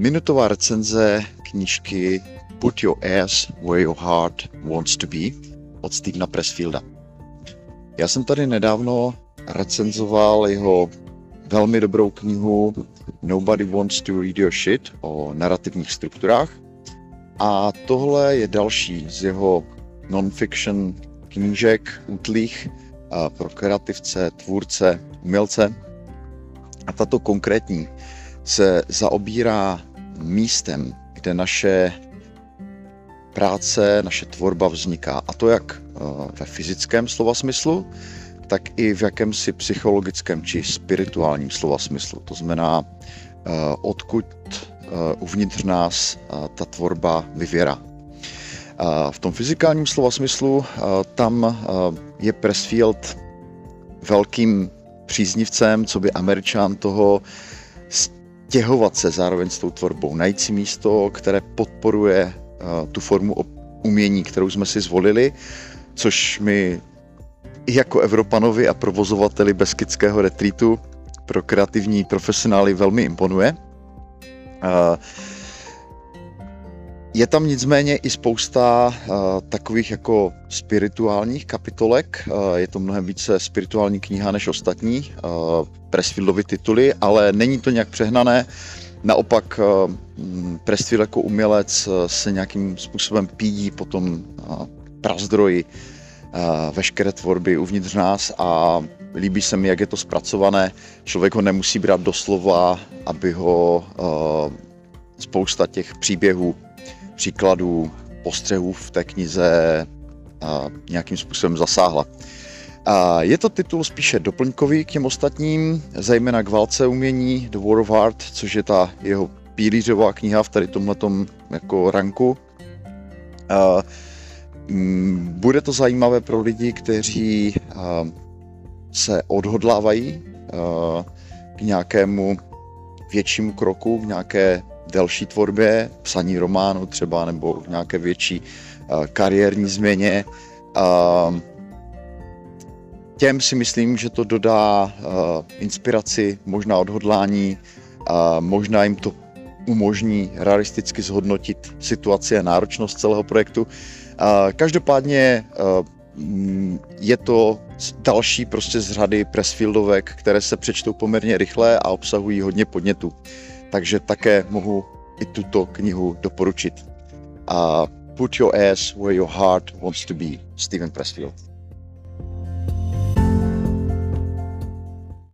minutová recenze knížky Put Your Ass Where Your Heart Wants to Be od Stevena Pressfielda. Já jsem tady nedávno recenzoval jeho velmi dobrou knihu Nobody Wants to Read Your Shit o narrativních strukturách. A tohle je další z jeho non-fiction knížek útlých pro kreativce, tvůrce, umělce. A tato konkrétní se zaobírá místem, kde naše práce, naše tvorba vzniká. A to jak ve fyzickém slova smyslu, tak i v jakémsi psychologickém či spirituálním slova smyslu. To znamená, odkud uvnitř nás ta tvorba vyvěrá. V tom fyzikálním slova smyslu tam je Pressfield velkým příznivcem, co by američan toho stěhovat se zároveň s tou tvorbou, najít si místo, které podporuje tu formu umění, kterou jsme si zvolili, což mi i jako Evropanovi a provozovateli Beskidského retreatu pro kreativní profesionály velmi imponuje. Je tam nicméně i spousta uh, takových jako spirituálních kapitolek. Uh, je to mnohem více spirituální kniha než ostatní uh, Pressfieldovy tituly, ale není to nějak přehnané. Naopak uh, Pressfield jako umělec uh, se nějakým způsobem pídí po tom uh, prazdroji uh, veškeré tvorby uvnitř nás a líbí se mi, jak je to zpracované. Člověk ho nemusí brát doslova, aby ho uh, spousta těch příběhů příkladů, postřehů v té knize nějakým způsobem zasáhla. A je to titul spíše doplňkový k těm ostatním, zejména k válce umění The War of Art, což je ta jeho pílířová kniha v tady tomhletom jako ranku. A, mm, bude to zajímavé pro lidi, kteří se odhodlávají k nějakému většímu kroku, k nějaké delší tvorbě, psaní románu třeba, nebo nějaké větší uh, kariérní změně. Uh, těm si myslím, že to dodá uh, inspiraci, možná odhodlání, možná jim to umožní realisticky zhodnotit situaci a náročnost celého projektu. Každopádně uh, je to další prostě z řady pressfieldovek, které se přečtou poměrně rychle a obsahují hodně podnětů takže také mohu i tuto knihu doporučit. A Put Your Ass Where Your Heart Wants to Be, Steven Pressfield.